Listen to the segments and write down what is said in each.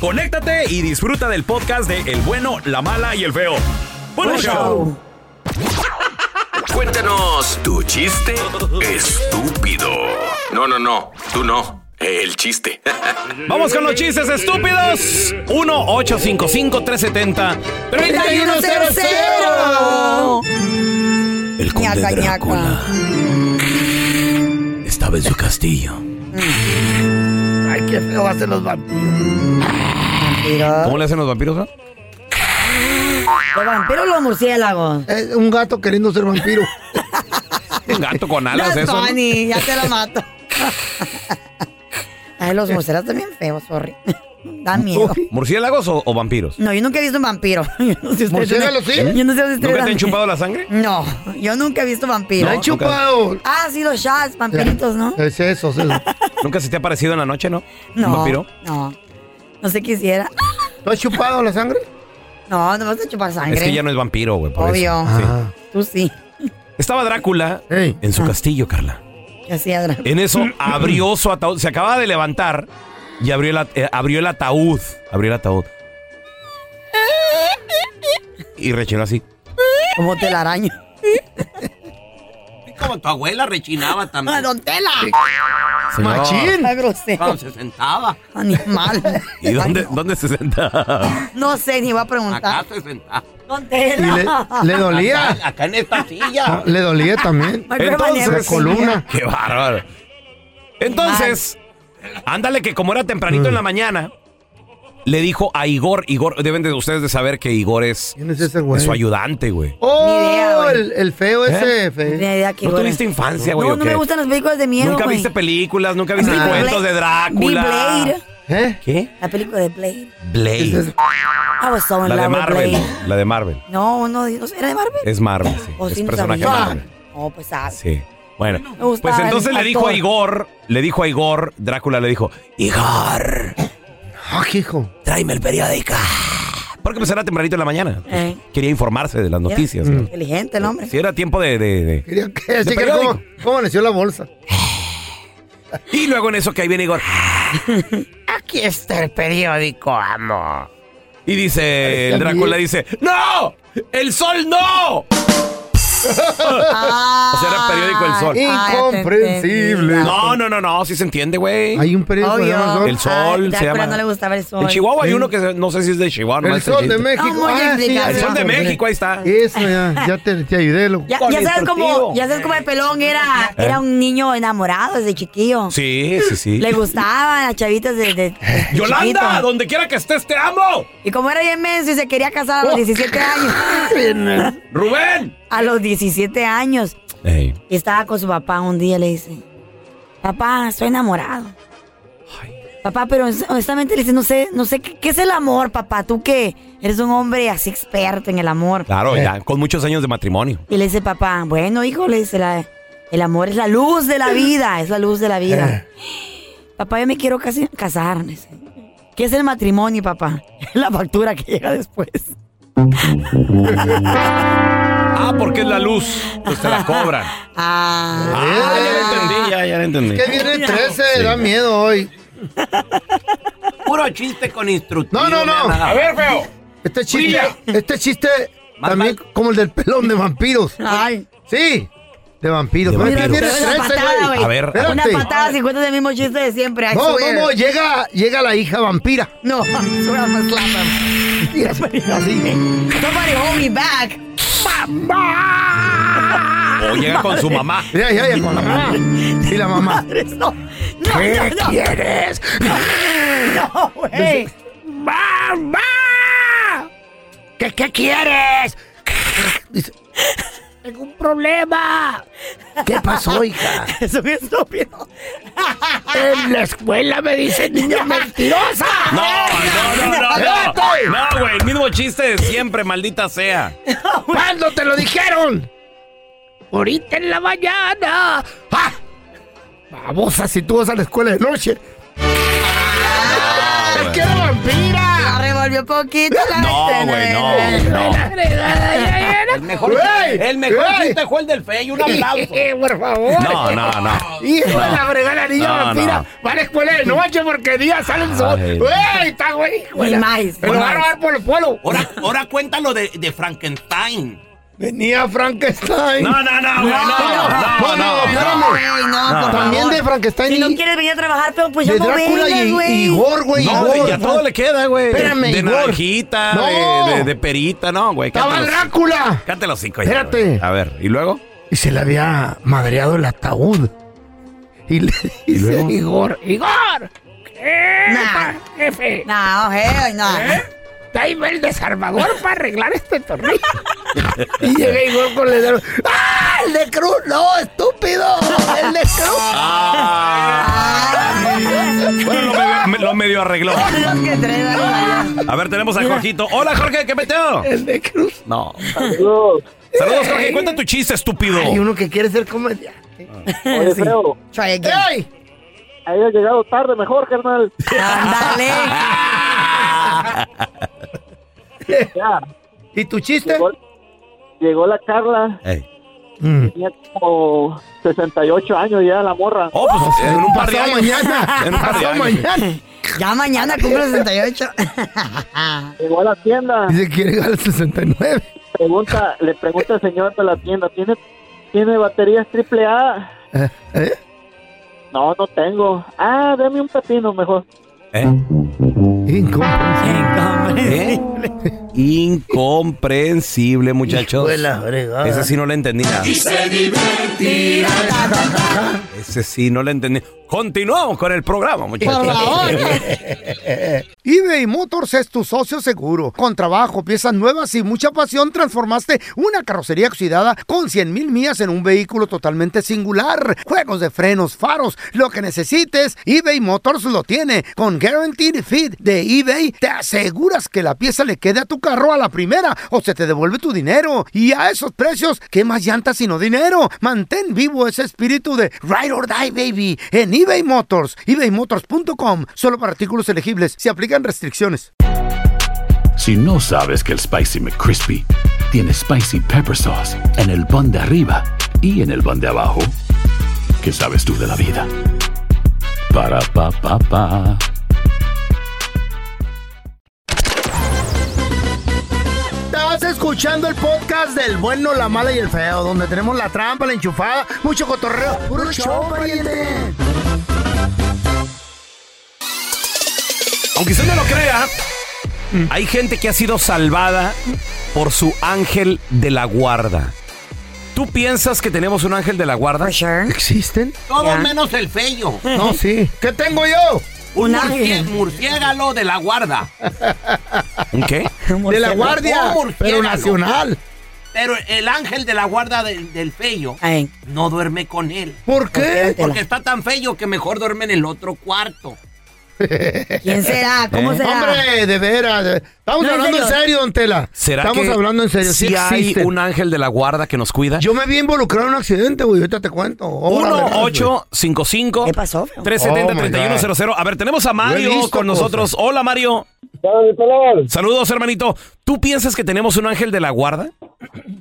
conéctate y disfruta del podcast de El bueno, la mala y el feo. ¡Buen show! Cuéntanos tu chiste estúpido. No, no, no, tú no. El chiste. Vamos con los chistes estúpidos. 1-855-370-3100. El conde Ñaca, Drácula estaba en su castillo. Qué feo hacen los vampiros. ¿Cómo le hacen los vampiros? ah? ¿Los vampiros o los murciélagos? Es un gato queriendo ser vampiro. Un gato con alas, No, eso. ¿no? Ya te lo mato. Ay, los murciélagos también feos, sorry. Dan miedo. ¿Murciélagos o, o vampiros? No, yo nunca he visto un vampiro. Yo no sé ustedes- ¿Murciélagos sí? Yo no sé ustedes ¿Nunca te han chupado la sangre? No, yo nunca he visto vampiros. ¡Me han chupado! Ah, sí, los shots, vampiritos, ¿no? Es eso, es eso. ¿Nunca se te ha aparecido en la noche, no? ¿Un No, vampiro? no. No se quisiera. ¿Tú has chupado la sangre? No, no vas a chupar sangre. Es que ya no es vampiro, güey. por Obvio. eso. Sí. Ah. Tú sí. Estaba Drácula Ey. en su castillo, Carla. ¿Qué hacía Dra- En eso abrió su ataúd. Se acaba de levantar y abrió el, eh, abrió el ataúd. Abrió el ataúd. Y rechinó así. Como telaraño. Como tu abuela rechinaba ¡Ah, también don Tela! ¡Machín! ¡Qué grosero! cuando se sentaba. Animal. ¿Y dónde, dónde se senta? No sé, ni voy a Acá preguntar. se sentaba. Don ¿Y Tela. le, le dolía? Acá, acá en esta silla. No, le dolía también. Entonces- La columna. ¡Qué bárbaro! Entonces, ándale que como era tempranito Mm. en la mañana, le dijo a Igor, Igor, deben de ustedes de saber que Igor es, ¿Quién es ese güey? es su ayudante, güey. ¡Oh! Ni idea, güey. el, el feo ese. ¿Eh? fe- Ni idea que ¿No tuviste infancia, güey? No, o no qué? me gustan las películas de miedo, ¿Nunca güey. viste películas? ¿Nunca viste Vi cuentos de Blade- Drácula? Vi Blade. ¿Eh? ¿Qué? La película de Blade. Blade. I was so in La de love with Marvel. Blade. La de Marvel. No, no, no ¿era de Marvel? Es Marvel, sí. O es sí, no personaje sabía. Marvel. Oh, pues ah. Sí. Bueno, pues entonces le dijo a. Igor, le dijo a Igor, Drácula le dijo, Igor, ¡Ah, hijo! tráeme el periódico. Porque pues era tempranito en la mañana. Pues, Eh. Quería informarse de las noticias. Inteligente el hombre. Si era tiempo de, de- de- Quería que así De que cómo, nació la bolsa. Y luego en eso que ahí viene Igor. Aquí está el periódico, amo. Y dice, el Drácula dice, ¡No! ¡El sol no! Ah, O sea, era periódico El Sol. Incomprensible. No, no, no, no, sí se entiende, güey. Hay un periódico que se llama. El sol Ay, se llama. no le gustaba el sol. En Chihuahua hay uno que no sé si es de Chihuahua. El nomás sol de. México. Ah, sí. El sol de. México, ahí está. Eso, ya, ya te, te ayudé. Ya, ya sabes cómo, ya sabes cómo el pelón era, ¿Eh? era un niño enamorado desde chiquillo. Sí, sí, sí. Le gustaban las chavitas de, de- de Yolanda, chiquito. donde quiera que estés, te amo. Y como era bien menso y se quería casar a Oh. los 17 años. Rubén. A los 17 años. Ey. Y estaba con su papá un día y le dice, papá, estoy enamorado. Papá, pero honestamente le dice, no sé, no sé, ¿qué, qué es el amor, papá? Tú que eres un hombre así experto en el amor. Claro, Eh. ya, con muchos años de matrimonio. Y le dice, papá, bueno, hijo, le dice, la- el amor es la luz de la vida, es la luz de la vida. Papá, yo me quiero casi casar. dice. ¿Qué es el matrimonio, papá? Es la factura que llega después. Ah, porque es la luz. Pues te la cobran. Ah. Ah, ya lo entendí, ya, ya lo entendí. Que viene el 13, da miedo hoy. Puro chiste con instructivo. No, no, no. A ver, feo. Este chiste, este chiste también como el del pelón de vampiros. Ay. Sí, de vampiros. De Mira, vampiros. viene Pero una 13, patada, güey. A ver, Espérate. Una patada, si cuentas el mismo chiste de siempre. No, no, llega, llega la hija vampira. No. Mira. Somebody hold me back. O llega con su mamá. Ya, ya, ya, con la mamá. Y la mamá. No, no, ¿Qué no, no. quieres? No, güey. ¡Mamá! ¿Qué, qué quieres? Dice, tengo un problema. ¿Qué pasó, hija? Es un estúpido. En la escuela me dicen niña mentirosa. No, no, no, no. No, güey, el mismo chiste de siempre, maldita sea. ¿Cuándo te lo dijeron? Ahorita en la mañana. ¡Ah! Babosa, si tú vas a la escuela de noche. Poquito la No, güey, no, no. El mejor, Güey, el mejor chiste fue el del feo. Un aplauso. Por favor. No, no, no. Hijo de la fregada niña No, vampira. no. Va a la escuela de noche porque día sale el sol. Güey, está güey. Ni más, ni van a dar por el pueblo. Ahora, ahora cuéntalo de, de Frankenstein. Venía Frankenstein. No, no, no, güey, no, no, no, no, no, por También de Frankenstein Si no quieres venir a trabajar, pero pues ya no vengas, y, güey. y Igor, güey. No, güey, ya todo le queda, güey. Espérame, De naranjita, No. de, perita, no, güey. Estaba. Drácula. Cántalo los cinco Espérate. A ver, ¿y luego? Y se le había madreado el ataúd. Y le dice? Igor, Igor, Nah, jefe, no, hey, no. Tráeme el desarmador para arreglar este tornillo. y llega Igor con el dedo. ¡Ah! ¡El de Cruz! ¡No, estúpido! ¡El de Cruz! Bueno, lo medio, me- lo medio arregló. A ver, tenemos a Jorgito. Hola, Jorge, ¿qué meteo? El de Cruz. No. Saludos, Jorge. Cuenta tu chiste, estúpido. Hay uno que quiere ser comediante. Oye, Sí. feo, Try again. ¡Ey! ahí ha llegado tarde mejor, carnal. Ándale. Ya, ¿Y tu chiste? llegó, llegó la Carla, Ey. Mm. tenía como 68 años ya la morra. Oh, pues en un par de años. mañana. En un par de años. mañana. Ya mañana cumple 68. Llegó a la tienda, Dice que quiere llegar al 69. pregunta, le pregunta al señor de la tienda, ¿tiene, ¿tiene baterías triple A? Eh, ¿eh? No, no tengo. Ah, dame un pepino mejor. ¿Eh? Incomprensible. ¿Eh? Incomprensible, muchachos. Ese sí no le entendí nada. Ese sí no le entendí. Continuamos con el programa, muchachos. eBay Motors es tu socio seguro. Con trabajo, piezas nuevas y mucha pasión, transformaste una carrocería oxidada con 100 mil millas en un vehículo totalmente singular. Juegos de frenos, faros, lo que necesites, eBay Motors lo tiene. Con Guaranteed Fit de eBay, te aseguras que la pieza le quede a tu carro a la primera o se te devuelve tu dinero. Y a esos precios, ¿qué más llantas sino dinero? Mantén vivo ese espíritu de Ride or Die, baby, en eBay Motors. ebaymotors.com. Solo para artículos elegibles. Se aplican restricciones. Si no sabes que el Spicy McCrispy tiene Spicy Pepper Sauce en el pan de arriba y en el pan de abajo, ¿qué sabes tú de la vida? Para, pa, pa, pa. Escuchando el podcast del bueno, la mala y el feo, donde tenemos la trampa, la enchufada, mucho cotorreo. ¡Puro show, pariente! Aunque usted no lo crea, hay gente que ha sido salvada por su ángel de la guarda. ¿Tú piensas que tenemos un ángel de la guarda? For sure. ¿Existen? Todo menos el feo. No, sí. ¿Qué tengo yo? Un ángel. murciélago de la guarda. ¿Un qué? De la guardia, Un pero nacional. Pero el ángel de la guarda del, Ay, no duerme con él. ¿Por qué? Porque está tan feo que mejor duerme en el otro cuarto. ¿Quién será? ¿Cómo ¿Eh? será? Hombre, de veras. Estamos No, hablando en serio. serio, don Tela. ¿Será Estamos que hablando en serio. Sí si hay existen. un ángel de la guarda que nos cuida? Yo me vi involucrado en un accidente, güey. Ahorita te cuento. Órale, 1-855. ¿Qué pasó, feo? 370-3100. A ver, tenemos a Mario visto, con nosotros. Hola, Mario. Saludos, hermanito. ¿Tú piensas que tenemos un ángel de la guarda?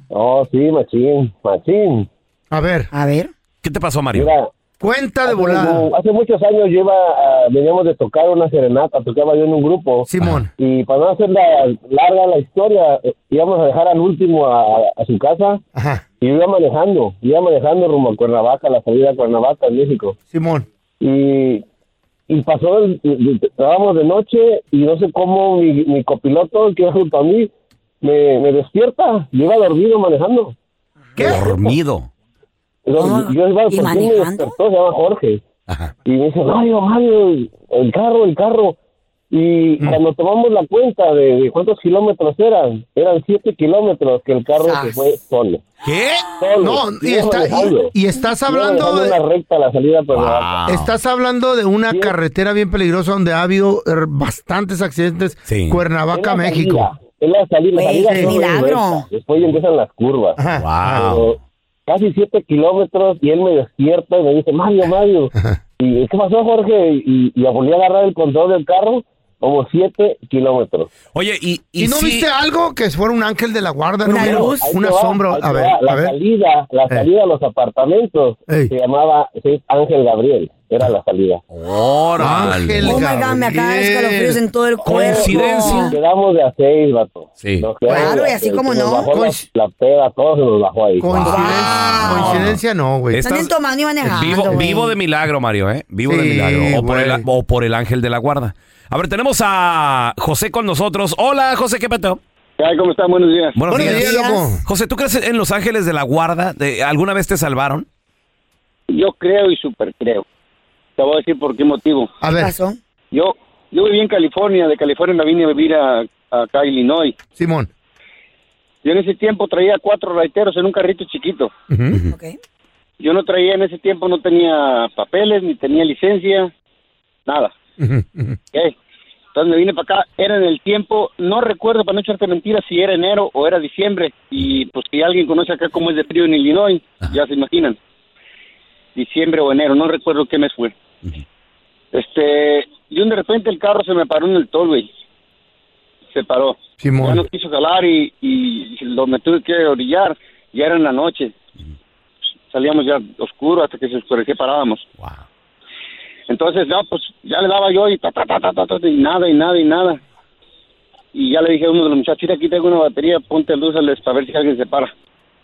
Oh, sí, machín, machín. A ver, A ver. ¿Qué te pasó, Mario? Mira, cuenta de volada. hace muchos años yo iba, a- veníamos de tocar una serenata, tocaba yo en un grupo. Simón. Y para no hacer la- larga la historia, eh, íbamos a dejar al último a, a su casa Ajá. y yo iba manejando, iba manejando rumbo a Cuernavaca, la salida a Cuernavaca, en México. Simón. Y, y pasó, estábamos de noche y no sé cómo mi, mi copiloto, el que iba junto a mí, me, me despierta. Yo iba dormido manejando. Dormido. Yo, Ah, yo iba, ¿y ¿por qué me manejando? despertó? Se llama Jorge. Ajá. Y me dice, Mario, Mario, el carro, el carro. Y Mm. cuando tomamos la cuenta de, de cuántos kilómetros eran, eran siete kilómetros que el carro Sas. se fue solo. ¿Qué? Solo. No, y, está- manejando. y- y estás hablando manejando de, una recta a la salida Wow. estás hablando de una Sí. carretera bien peligrosa donde ha habido er, bastantes accidentes. Sí. Cuernavaca, México. Es la salida, la salida es milagro. Después empiezan las curvas. Wow. Pero casi siete kilómetros y él me despierta y me dice, Mario, Mario. ¿Y qué pasó, Jorge? Y, y volví a agarrar el control del carro como siete kilómetros. Oye, y, y, ¿Y no viste algo que fuera un ángel de la guarda? ¿no? Una luz. Va, sombra. ahí A ver. La a ver. salida, la salida a los apartamentos Ey. se llamaba sí, Ángel Gabriel. Era la salida. Órale. Ángel. Oh my God, me acaba de escalofríos en todo el cuerpo. Coincidencia. Quedamos de a seis, vato. Sí. Nos Claro, y así como nos no. bajó la, la peda, todo se nos bajó ahí. Coincidencia, Wow. coincidencia no, güey. Es- No anden Estás- tomando y manejando, Vivo, vivo de milagro, Mario, ¿eh? Vivo de milagro. O por, el, güey. o por el ángel de la guarda. A ver, tenemos a José con nosotros. Hola, José, ¿qué peteo? Ay, ¿Cómo están? Buenos días. Buenos, Buenos días. días, loco. José, ¿tú crees en los ángeles de la guarda? ¿De- ¿Alguna vez te salvaron? Yo creo y super creo. Te voy a decir por qué motivo. A ¿Qué ver, pasó? Yo yo viví en California, de California me vine a vivir a, acá a Illinois. Simón. Yo en ese tiempo traía cuatro raiteros en un carrito chiquito. Ujú. Ok. Yo no traía en ese tiempo, no tenía papeles, ni tenía licencia, nada. Ujú, ujú. ¿ok? Entonces me vine para acá, era en el tiempo, no recuerdo para no echarte mentiras si era enero o era diciembre, y pues si alguien conoce acá cómo es de frío en Illinois, ya se imaginan. Diciembre o enero, no recuerdo qué mes fue. Este, y un de repente el carro se me paró en el tollway. Se paró. Ya no Simón. quiso jalar y, y lo me tuve que orillar. Ya era en la noche. Salíamos ya oscuro hasta que se oscurecía parábamos. Wow. Entonces, no, pues ya le daba yo y ta, ta, ta, ta, ta, ta, y nada, y nada, y nada. Y ya le dije a uno de los muchachos, "Mira, aquí tengo una batería, ponte luz para ver si alguien se para.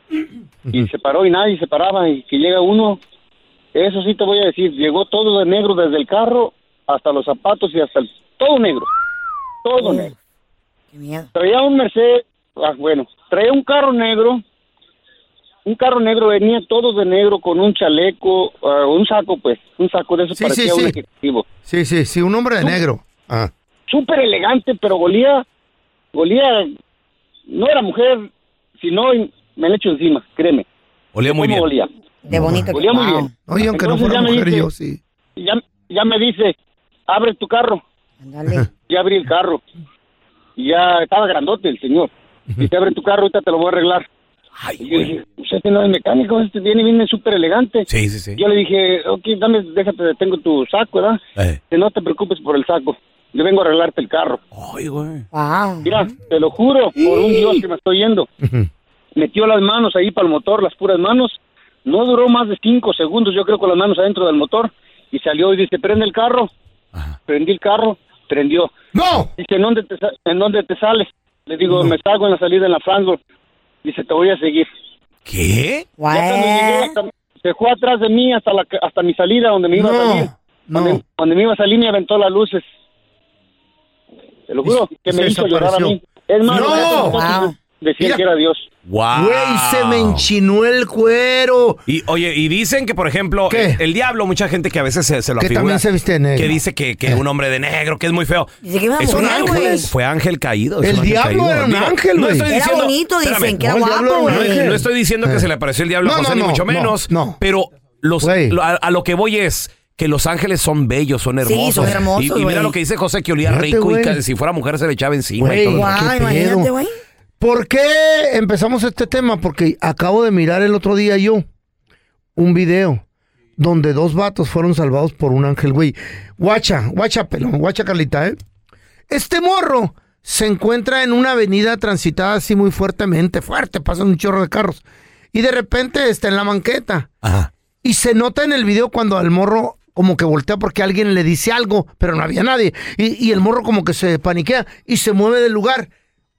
Y se paró y nadie se paraba, y que llega uno, eso sí te voy a decir, llegó todo de negro desde el carro hasta los zapatos y hasta el, todo negro, todo negro. Qué miedo. Traía un Mercedes, ah, bueno, traía un carro negro, un carro negro, venía todo de negro con un chaleco, ah, un saco pues, un saco de eso Sí, parecía sí, un sí. ejecutivo. Sí, sí, sí, un hombre de negro. Ah. Súper elegante, pero golía, golía, no era mujer, sino me le echo encima, créeme. Olía muy ¿Cómo bien. golía? De bonito. Olía muy Wow. bien. Oye, aunque no fuera ya me mujer, dice- yo sí. Ya, ya me dice, abre tu carro. Ya abrí el carro. Y ya estaba grandote el señor. Y te abre tu carro, ahorita te lo voy a arreglar. Ay, Y yo dije, pues este no es mecánico, este viene, viene súper elegante. Sí, sí, sí. Yo le dije, ok, dame, déjate, tengo tu saco, ¿verdad? Eh. Que no te preocupes por el saco. Yo vengo a arreglarte el carro. Ay, güey. Wow. Mira, te lo juro, por un Dios que me estoy yendo. Metió las manos ahí para el motor, las puras manos. No duró más de cinco segundos, yo creo, con las manos adentro del motor. Y salió y dice, prende el carro. Prendí el carro, prendió. ¡No! Dice, ¿en dónde te, ¿en dónde te sales? Le digo, me salgo en la salida en la Frankfurt. Dice, te voy a seguir. ¿Qué? Hasta- se fue atrás de mí hasta, la, hasta mi salida, donde me iba a No, salir. no. Donde, donde me iba a salir me aventó las luces. Te lo juro, que me hizo llorar a mí. Es más, ¡No! Wow. Mira. que era Dios. Wow. Güey, se me enchinó el cuero. Y oye, y dicen que, por ejemplo, ¿Qué? el, el diablo, mucha gente que a veces se, se lo Que afigura, también se viste de negro. Que dice que, que un hombre de negro, que es muy feo. Dice que Es un ángel, fue ángel caído. El diablo caído. era un Digo, ángel, no güey. Era diciendo- bonito, dicen, espérame, que era no, el diablo guapo, güey. No estoy diciendo que Eh. se le apareció el diablo a No, José, no, ni no, mucho no, menos. no. Pero los, lo- a, a lo que voy es que los ángeles son bellos, son Sí, hermosos. son hermosos, Y, y mira lo que dice José, que olía Fíjate, rico y que si fuera mujer se le echaba encima. Güey, y todo. ¿qué imagínate, güey. ¿Por qué empezamos este tema? Porque acabo de mirar el otro día yo un video donde dos vatos fueron salvados por un ángel, güey. Guacha, guacha, pelón, guacha, Carlita, ¿eh? Este morro se encuentra en una avenida transitada así muy fuertemente, fuerte, pasan un chorro de carros. Y de repente está en la banqueta. Ajá. Y se nota en el video cuando al morro como que voltea porque alguien le dice algo, pero no había nadie. Y, y el morro como que se paniquea y se mueve del lugar.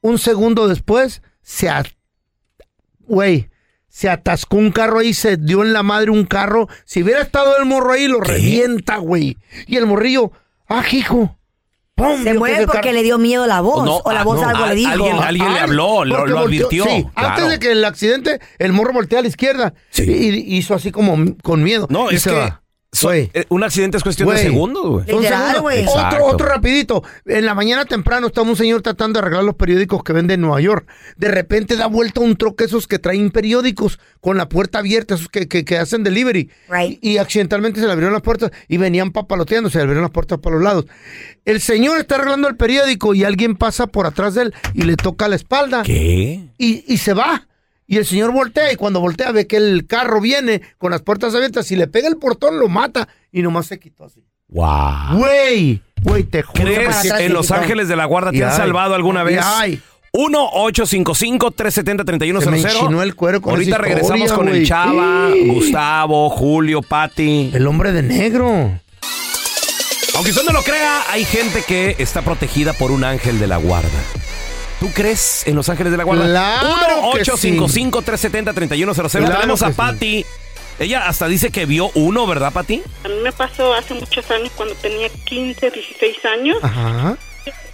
Un segundo después, se... Güey, se atascó un carro ahí, se dio en la madre un carro. Si hubiera estado el morro ahí, lo revienta, güey. Y el morrillo, ah, hijo. ¡pum! Se mueve porque le dio miedo la voz. No, o la ah, voz no, algo a- le dijo. alguien- alguien le habló, lo- volteó- advirtió, sí, claro. antes de que el accidente, el morro voltea a la izquierda. Sí. Y, y hizo así como con miedo. No, y es se que va. So- eh, un accidente es cuestión de segundos, güey. Otro, rapidito. En la mañana temprano estaba un señor tratando de arreglar los periódicos que vende en Nueva York. De repente da vuelta un troque esos que traen periódicos con la puerta abierta, esos que, que- que hacen delivery. Right. Y, y accidentalmente se le abrieron las puertas y venían papaloteando, se le abrieron las puertas para los lados. El señor está arreglando el periódico y alguien pasa por atrás de él y le toca la espalda. ¿Qué? Y, y se va. Y el señor voltea y cuando voltea ve que el carro viene con las puertas abiertas y le pega el portón, lo mata y nomás se quitó así. Wow. Güey, güey, te juro. ¿Crees que- en Los Ángeles de la Guarda te Y han salvado alguna vez? ay. 1-855-370-3100. Se me enchinó el cuero con Ahorita regresamos con el Chava, Sí. Gustavo, Julio, Pati. El hombre de negro. Aunque usted no lo crea, hay gente que está protegida por un ángel de la guarda. ¿Tú crees en los ángeles de la guarda? Claro que sí. 1-855-370-3100. Claro Tenemos a que sí. Pati. Ella hasta dice que vio uno, ¿verdad, Pati? A mí me pasó hace muchos años cuando tenía 15, 16 años. Ajá.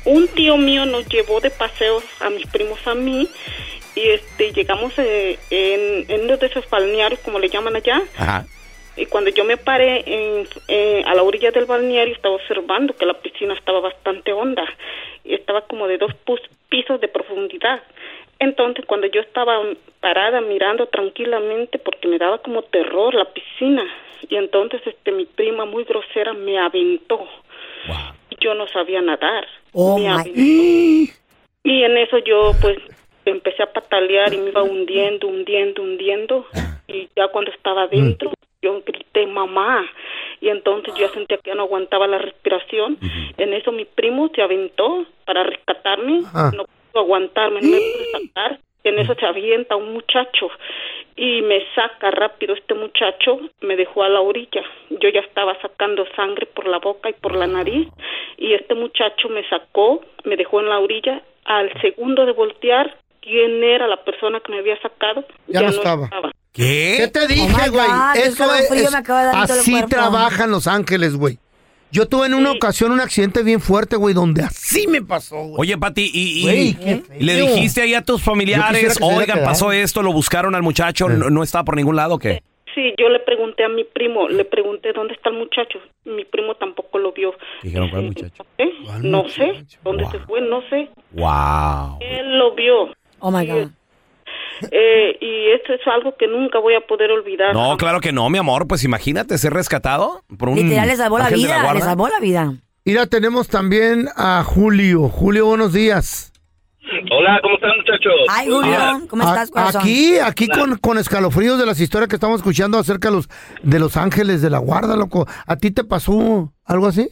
Un tío mío nos llevó de paseos a mis primos a mí y este llegamos eh, en, en uno de esos balnearios como le llaman allá Ajá. Y cuando yo me paré en, eh, a la orilla del balneario estaba observando que la piscina estaba bastante honda y estaba como de dos pisos de profundidad. Entonces cuando yo estaba parada mirando tranquilamente porque me daba como terror la piscina y entonces este mi prima muy grosera me aventó y yo no sabía nadar. Oh, Me my- aventó. Y en eso yo pues empecé a patalear y me iba hundiendo, hundiendo, hundiendo. Y ya cuando estaba adentro, yo grité mamá. Y entonces yo sentía que ya no aguantaba la respiración. En eso mi primo se aventó para rescatarme. Ah. No pudo aguantarme, no me pudo sacar. Y en eso se avienta un muchacho y me saca rápido este muchacho, me dejó a la orilla. Yo ya estaba sacando sangre por la boca y por la nariz y este muchacho me sacó, me dejó en la orilla. Al segundo de voltear, quién era la persona que me había sacado, Ya no estaba. ¿Qué? ¿Qué te Oh dije, my güey? Eso es, así trabajan los ángeles, güey. Yo tuve en una Sí. ocasión un accidente bien fuerte, güey, donde así me pasó, güey. Oye, Pati, y, feo. le dijiste ahí a tus familiares, oigan, quedado". pasó esto, lo buscaron al muchacho, no, no estaba por ningún lado, ¿o qué? Sí, yo le pregunté a mi primo, le pregunté dónde está el muchacho. Mi primo tampoco lo vio. Dijeron, ¿cuál muchacho? ¿Eh? ¿Cuál No muchacho? sé, ¿dónde Wow. se fue? No sé. Wow. Él lo vio. Oh my God. Eh, y esto es algo que nunca voy a poder olvidar. No, claro que no, mi amor, pues imagínate ser rescatado por un Literal le salvó la vida, le guarda. salvó la vida. Mira, tenemos también a Julio. Julio, buenos días. Hola, ¿cómo están, muchachos? Ay, Julio, ¿cómo estás, A- corazón? Aquí, aquí con, con escalofríos de las historias que estamos escuchando acerca de los, de los ángeles de la guarda, loco. ¿A ti te pasó algo así?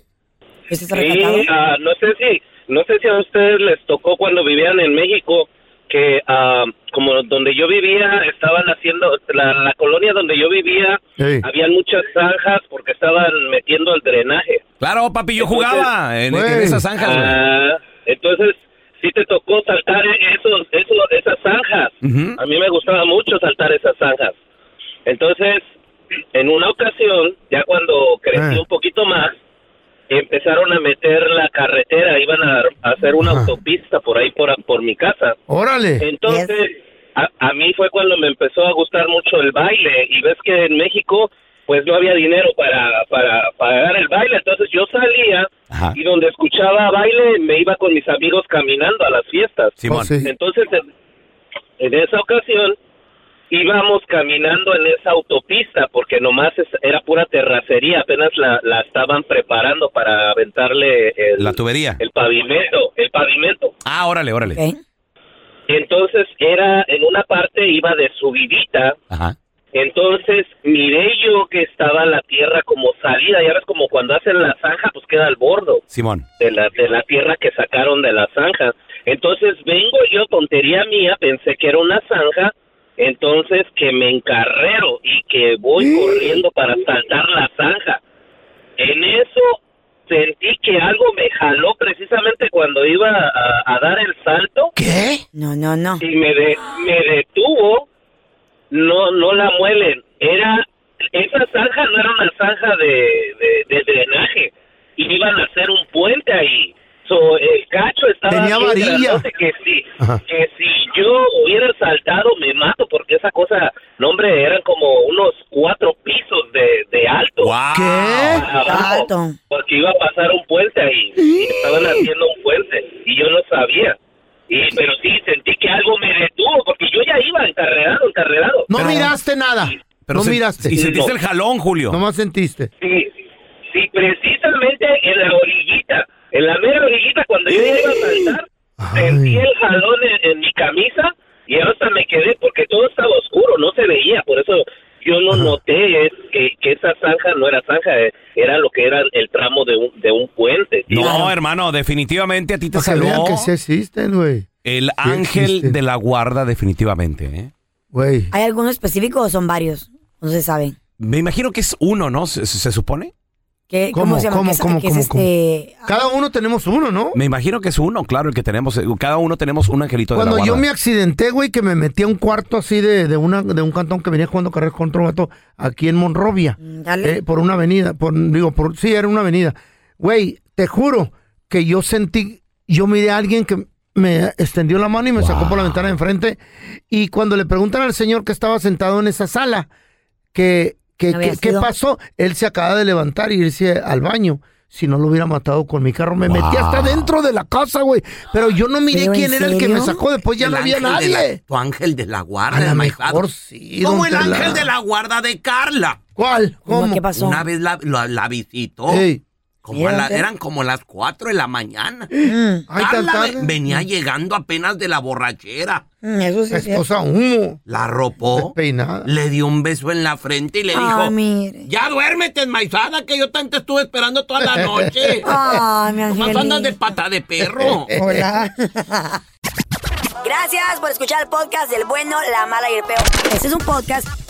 ¿Estás Sí, rescatado? ah, no sé si, no sé si a ustedes les tocó cuando vivían en México que ah, como donde yo vivía estaban haciendo la, la colonia donde yo vivía Ey. habían muchas zanjas porque estaban metiendo el drenaje. Claro, papi, yo Entonces, jugaba en, en güey. esas zanjas. Ah, entonces sí te tocó saltar esos, esos esas zanjas. A mí me gustaba mucho saltar esas zanjas. Entonces, en una ocasión, ya cuando crecí Ah. un poquito más, empezaron a meter la carretera, iban a, a hacer una Ajá. autopista por ahí, por, por mi casa. Órale. Entonces, a, a mí fue cuando me empezó a gustar mucho el baile. Y ves que en México, pues no había dinero para, para pagar el baile. Entonces yo salía Ajá. y donde escuchaba baile me iba con mis amigos caminando a las fiestas. Simón. Entonces, en, en esa ocasión, íbamos caminando en esa autopista porque nomás es- era pura terracería, apenas la, la estaban preparando para aventarle el, La tubería. el pavimento, el pavimento. Ah, órale, órale. Entonces era en una parte iba de subidita. Ajá. Entonces miré yo que estaba la tierra como salida, ya ves como cuando hacen la zanja pues queda al bordo Simón. de la de la tierra que sacaron de la zanja. Entonces vengo yo tontería mía, pensé que era una zanja, entonces que me encarrero y que voy corriendo para saltar la zanja. En eso sentí que algo me jaló precisamente cuando iba a, a dar el salto. ¿Qué? No, no, no. Y me, de- me detuvo. No, no la muelen. Era, esa zanja no era una zanja de, de, de drenaje. Iban a hacer un puente ahí. So, estaba Tenía varilla. que si, Ajá. que si yo hubiera saltado me mato porque esa cosa, no hombre, eran como unos cuatro pisos de, de alto. ¿Qué? Abajo, Alto. porque iba a pasar un puente ahí y estaban haciendo un puente y yo no sabía. Y, pero sí, sentí que algo me detuvo porque yo ya iba encarregado, encarregado. No miraste nada. no se- miraste. Y sentiste el jalón, Julio. Nomás sentiste. Sí, sí, precisamente en la orillita, en la mera orillita, cuando yo iba a saltar, sentí el jalón en, en mi camisa y hasta me quedé porque todo estaba oscuro, no se veía, por eso yo no noté es que, que esa zanja no era zanja, eh, era lo que era el tramo de un, de un puente. No, hermano, definitivamente a ti te que vean salvó que sí existen, güey. el ángel de la guarda, definitivamente. ¿eh? Güey. ¿Hay alguno específico o son varios? No se sabe. Me imagino que es uno, ¿no? ¿Se, se supone? ¿Qué, ¿Cómo, ¿Cómo se llama? cómo, ¿Qué es- cómo, qué es cómo, este? Cada uno tenemos uno, ¿no? Me imagino que es uno, claro, el que tenemos. eh, Cada uno tenemos un angelito de Cuando la yo guarda. me accidenté, güey, que me metí a un cuarto así de, de, una, de un cantón que venía jugando carreras contra un vato aquí en Monrovia. dale. Eh, por una avenida, por, digo, por, sí, era una avenida. Güey, te juro que yo sentí, yo miré a alguien que me extendió la mano y me sacó por la ventana de enfrente. Y cuando le preguntan al señor que estaba sentado en esa sala, que, que, ¿No había que- qué sido? pasó, él se acaba de levantar y irse al baño. Si no lo hubiera matado con mi carro, me metí hasta dentro de la casa, güey. Pero yo no miré ¿Pero en quién era el que me sacó. Después ya El no había la- nadie. tu ángel de la guarda. A mejor sí, Como el ángel de la guarda de Carla. ¿Cuál? ¿Cómo? ¿Qué pasó? Una vez la, la- la visitó. Ey. Como a la- eran como las 4 de la mañana. Ay, tan Carla tarde. ve- venía llegando apenas de la borrachera. Mm, Eso sí es Es cierto. cosa humo. La arropó, Despeinada. le dio un beso en la frente y le dijo: mire. Ya duérmete, enmaizada, que yo tanto estuve esperando toda la noche. Ay, mi Nomás andas de pata de perro. Hola. Gracias por escuchar el podcast del bueno, la mala y el peor. Este es un podcast